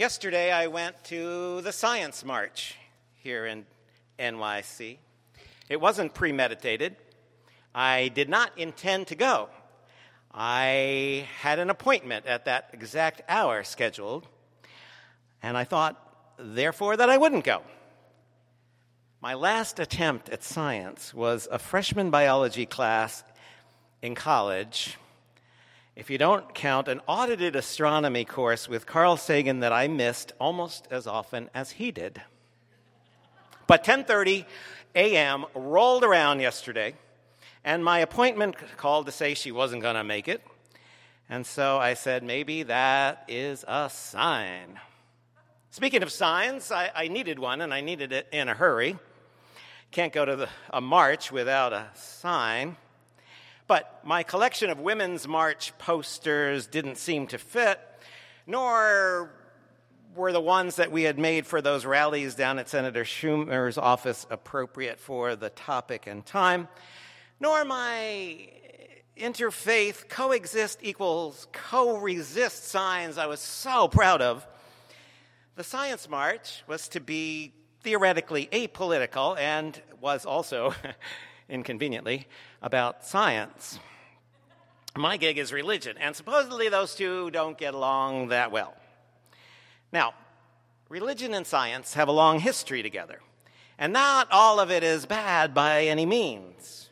Yesterday, I went to the Science March here in NYC. It wasn't premeditated. I did not intend to go. I had an appointment at that exact hour scheduled, and I thought, therefore, that I wouldn't go. My last attempt at science was a freshman biology class in college. If you don't count an audited astronomy course with Carl Sagan that I missed almost as often as he did. But 10:30 a.m. rolled around yesterday, and my appointment called to say she wasn't going to make it. And so I said, maybe that is a sign. Speaking of signs, I, I needed one, and I needed it in a hurry. Can't go to the, a march without a sign. But my collection of Women's March posters didn't seem to fit, nor were the ones that we had made for those rallies down at Senator Schumer's office appropriate for the topic and time, nor my interfaith coexist equals co resist signs I was so proud of. The Science March was to be theoretically apolitical and was also, inconveniently, about science. My gig is religion, and supposedly those two don't get along that well. Now, religion and science have a long history together, and not all of it is bad by any means.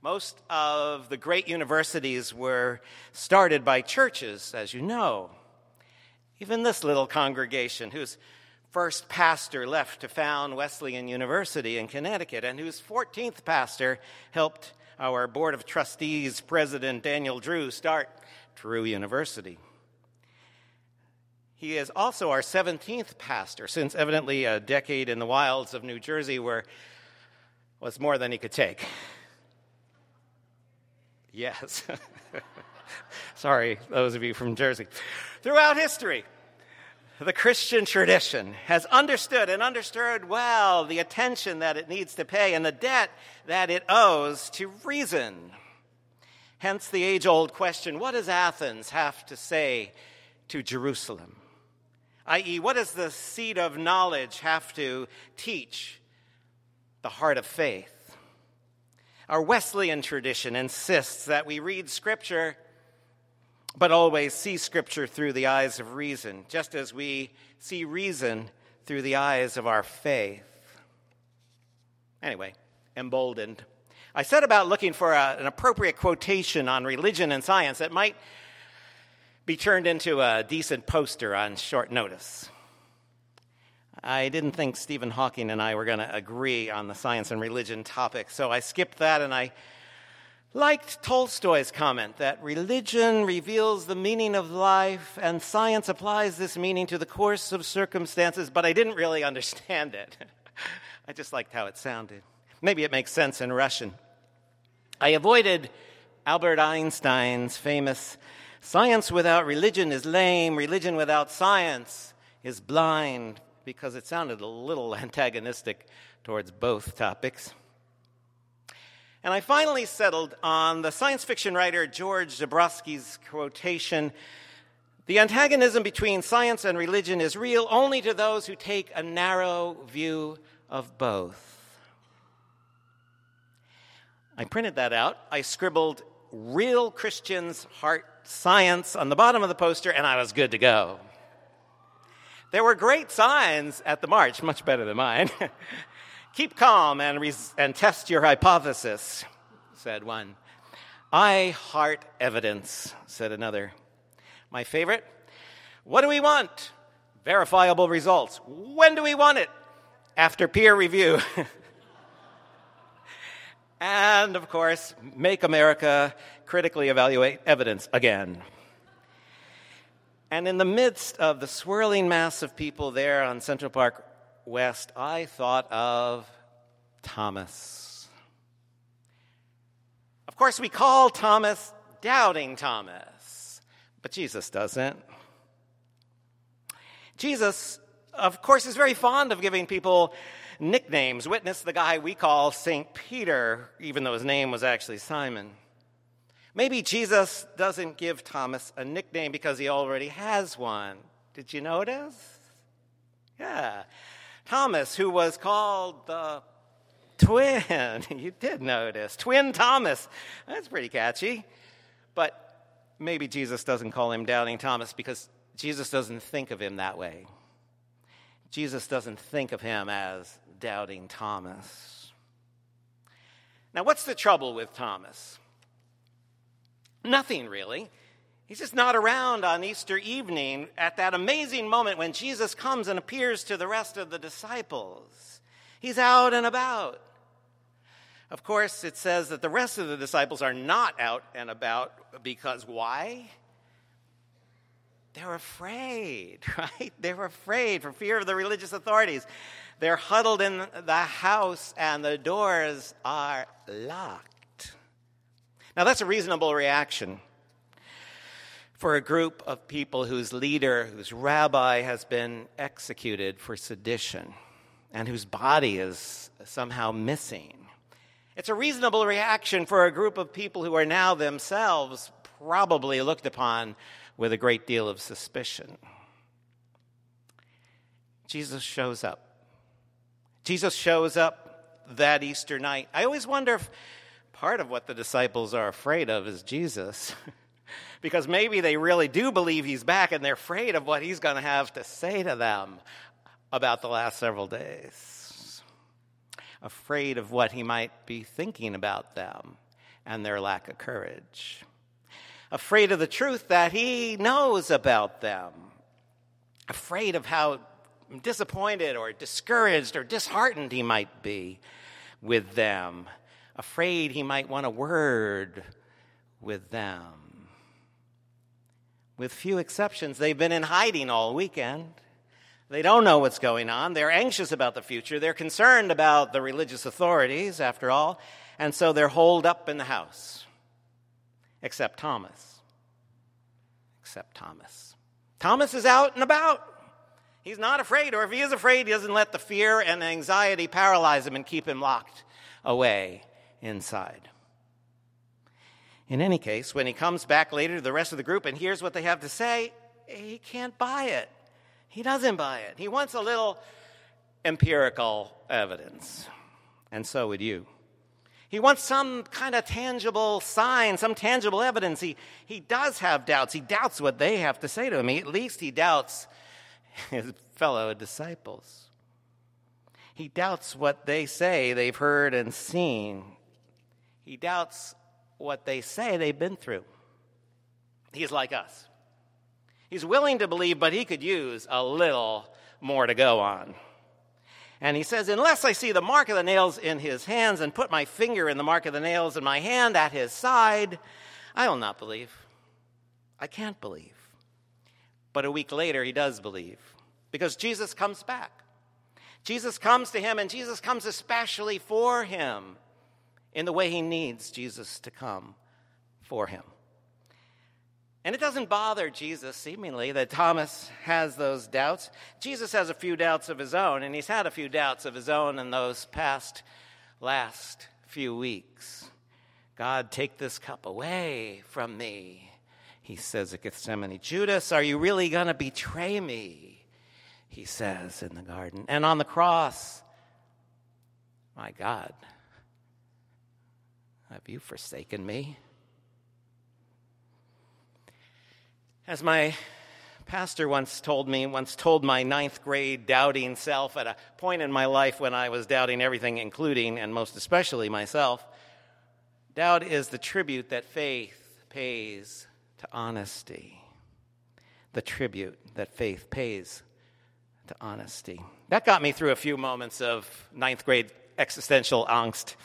Most of the great universities were started by churches, as you know. Even this little congregation, whose first pastor left to found Wesleyan University in Connecticut, and whose 14th pastor helped our Board of Trustees President Daniel Drew start Drew University. He is also our 17th pastor, since evidently a decade in the wilds of New Jersey were, was more than he could take. Yes. Sorry, those of you from Jersey. Throughout history, the Christian tradition has understood and understood well the attention that it needs to pay and the debt that it owes to reason. Hence the age old question what does Athens have to say to Jerusalem? i.e., what does the seed of knowledge have to teach the heart of faith? Our Wesleyan tradition insists that we read Scripture, but always see Scripture through the eyes of reason, just as we see reason through the eyes of our faith. Anyway, emboldened. I set about looking for a, an appropriate quotation on religion and science that might be turned into a decent poster on short notice. I didn't think Stephen Hawking and I were going to agree on the science and religion topic, so I skipped that and I liked Tolstoy's comment that religion reveals the meaning of life and science applies this meaning to the course of circumstances, but I didn't really understand it. I just liked how it sounded. Maybe it makes sense in Russian. I avoided Albert Einstein's famous Science without religion is lame, religion without science is blind, because it sounded a little antagonistic towards both topics. And I finally settled on the science fiction writer George Zebrowski's quotation The antagonism between science and religion is real only to those who take a narrow view of both. I printed that out. I scribbled Real Christians Heart Science on the bottom of the poster, and I was good to go. There were great signs at the march, much better than mine. Keep calm and, res- and test your hypothesis, said one. I heart evidence, said another. My favorite? What do we want? Verifiable results. When do we want it? After peer review. and of course, make America critically evaluate evidence again. And in the midst of the swirling mass of people there on Central Park West, I thought of Thomas. Of course, we call Thomas Doubting Thomas, but Jesus doesn't. Jesus, of course, is very fond of giving people nicknames. Witness the guy we call St. Peter, even though his name was actually Simon. Maybe Jesus doesn't give Thomas a nickname because he already has one. Did you notice? Yeah. Thomas, who was called the twin. you did notice. Twin Thomas. That's pretty catchy. But maybe Jesus doesn't call him Doubting Thomas because Jesus doesn't think of him that way. Jesus doesn't think of him as Doubting Thomas. Now, what's the trouble with Thomas? Nothing really. He's just not around on Easter evening at that amazing moment when Jesus comes and appears to the rest of the disciples. He's out and about. Of course, it says that the rest of the disciples are not out and about because why? They're afraid, right? They're afraid for fear of the religious authorities. They're huddled in the house and the doors are locked. Now, that's a reasonable reaction for a group of people whose leader, whose rabbi, has been executed for sedition and whose body is somehow missing. It's a reasonable reaction for a group of people who are now themselves probably looked upon with a great deal of suspicion. Jesus shows up. Jesus shows up that Easter night. I always wonder if part of what the disciples are afraid of is Jesus. because maybe they really do believe he's back and they're afraid of what he's going to have to say to them about the last several days afraid of what he might be thinking about them and their lack of courage, afraid of the truth that he knows about them, afraid of how disappointed or discouraged or disheartened he might be with them, afraid he might want a word with them. With few exceptions, they've been in hiding all weekend. They don't know what's going on. They're anxious about the future. They're concerned about the religious authorities, after all, and so they're holed up in the house. Except Thomas. Except Thomas. Thomas is out and about. He's not afraid, or if he is afraid, he doesn't let the fear and anxiety paralyze him and keep him locked away inside. In any case, when he comes back later to the rest of the group and hears what they have to say, he can't buy it. He doesn't buy it. He wants a little empirical evidence. And so would you. He wants some kind of tangible sign, some tangible evidence. He, he does have doubts. He doubts what they have to say to him. He, at least he doubts his fellow disciples. He doubts what they say they've heard and seen. He doubts what they say they've been through. He's like us. He's willing to believe, but he could use a little more to go on. And he says, Unless I see the mark of the nails in his hands and put my finger in the mark of the nails in my hand at his side, I will not believe. I can't believe. But a week later, he does believe because Jesus comes back. Jesus comes to him, and Jesus comes especially for him in the way he needs Jesus to come for him. And it doesn't bother Jesus, seemingly, that Thomas has those doubts. Jesus has a few doubts of his own, and he's had a few doubts of his own in those past last few weeks. God, take this cup away from me, he says at Gethsemane. Judas, are you really going to betray me? He says in the garden. And on the cross, my God, have you forsaken me? As my pastor once told me, once told my ninth grade doubting self at a point in my life when I was doubting everything, including and most especially myself, doubt is the tribute that faith pays to honesty. The tribute that faith pays to honesty. That got me through a few moments of ninth grade existential angst.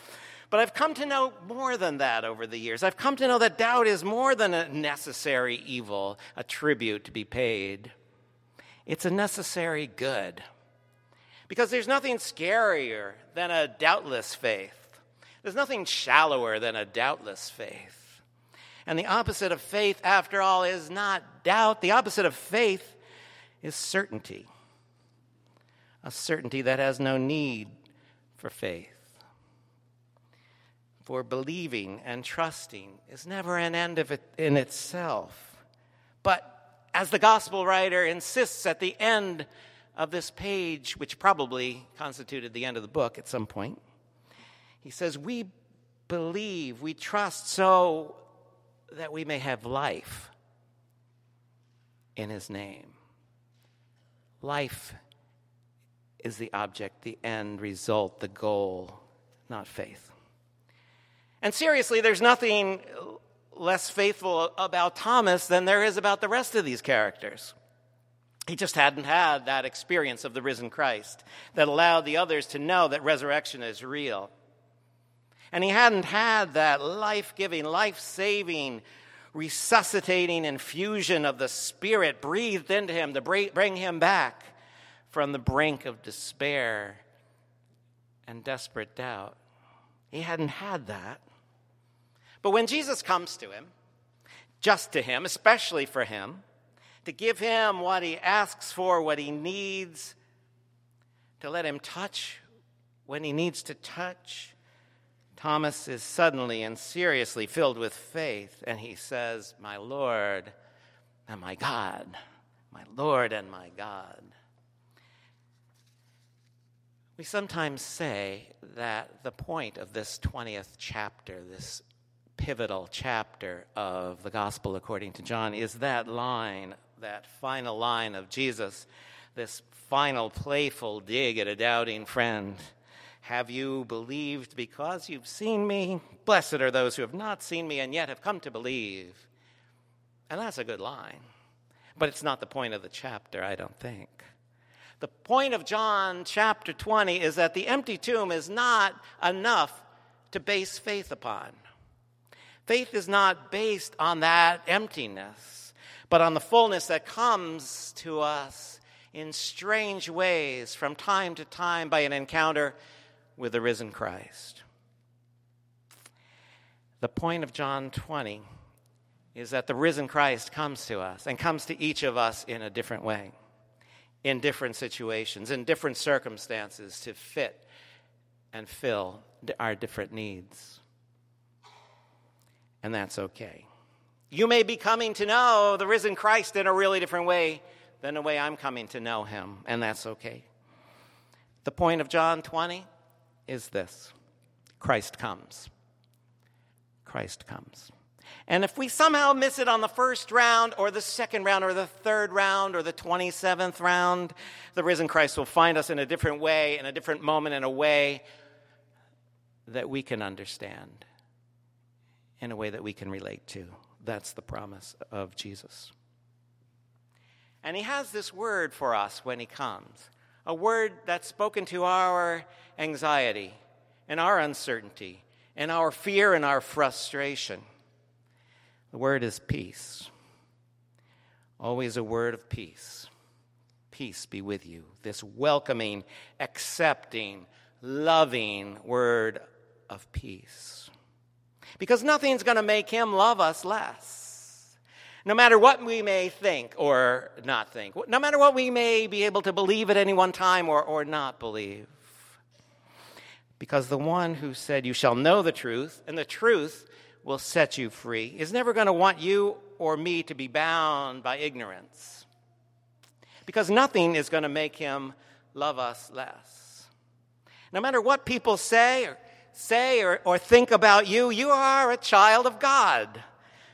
But I've come to know more than that over the years. I've come to know that doubt is more than a necessary evil, a tribute to be paid. It's a necessary good. Because there's nothing scarier than a doubtless faith. There's nothing shallower than a doubtless faith. And the opposite of faith, after all, is not doubt. The opposite of faith is certainty. A certainty that has no need for faith. For believing and trusting is never an end of it in itself, but as the gospel writer insists at the end of this page, which probably constituted the end of the book at some point, he says, We believe, we trust so that we may have life in his name. Life is the object, the end result, the goal, not faith. And seriously, there's nothing less faithful about Thomas than there is about the rest of these characters. He just hadn't had that experience of the risen Christ that allowed the others to know that resurrection is real. And he hadn't had that life giving, life saving, resuscitating infusion of the Spirit breathed into him to bring him back from the brink of despair and desperate doubt. He hadn't had that. But when Jesus comes to him, just to him, especially for him, to give him what he asks for, what he needs, to let him touch when he needs to touch, Thomas is suddenly and seriously filled with faith, and he says, My Lord and my God, my Lord and my God. We sometimes say that the point of this 20th chapter, this pivotal chapter of the Gospel according to John is that line, that final line of Jesus, this final playful dig at a doubting friend. Have you believed because you've seen me? Blessed are those who have not seen me and yet have come to believe. And that's a good line. But it's not the point of the chapter, I don't think. The point of John chapter 20 is that the empty tomb is not enough to base faith upon. Faith is not based on that emptiness, but on the fullness that comes to us in strange ways from time to time by an encounter with the risen Christ. The point of John 20 is that the risen Christ comes to us and comes to each of us in a different way, in different situations, in different circumstances to fit and fill our different needs and that's okay. You may be coming to know the risen Christ in a really different way than the way I'm coming to know him, and that's okay. The point of John 20 is this Christ comes. Christ comes. And if we somehow miss it on the first round, or the second round, or the third round, or the 27th round, the risen Christ will find us in a different way, in a different moment, in a way that we can understand in a way that we can relate to. That's the promise of Jesus. And he has this word for us when he comes a word that's spoken to our anxiety and our uncertainty and our fear and our frustration. The word is peace. Always a word of peace. Peace be with you. This welcoming, accepting, loving word of peace because nothing's going to make him love us less. No matter what we may think or not think, no matter what we may be able to believe at any one time or, or not believe. Because the one who said, You shall know the truth, and the truth will set you free, is never going to want you or me to be bound by ignorance. Because nothing is going to make him love us less. No matter what people say or say or, or think about you, you are a child of God.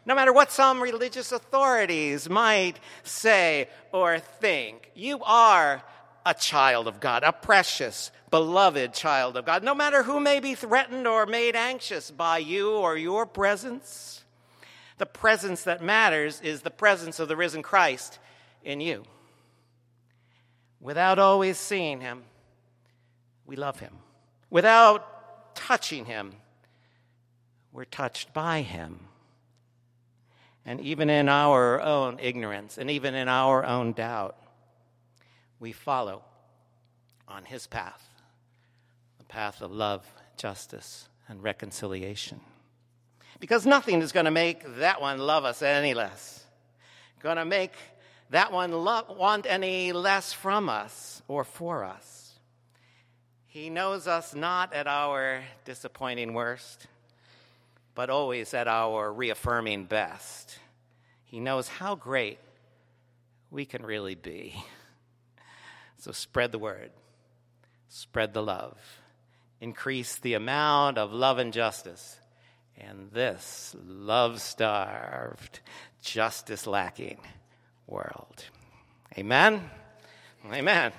No matter what some religious authorities might say or think, you are a child of God, a precious, beloved child of God. No matter who may be threatened or made anxious by you or your presence, the presence that matters is the presence of the risen Christ in you. Without always seeing him, we love him. Without touching him, we're touched by him. And even in our own ignorance and even in our own doubt, we follow on his path the path of love, justice, and reconciliation. Because nothing is going to make that one love us any less, going to make that one lo- want any less from us or for us. He knows us not at our disappointing worst, but always at our reaffirming best. He knows how great we can really be. So spread the word, spread the love, increase the amount of love and justice in this love starved, justice lacking world. Amen. Amen.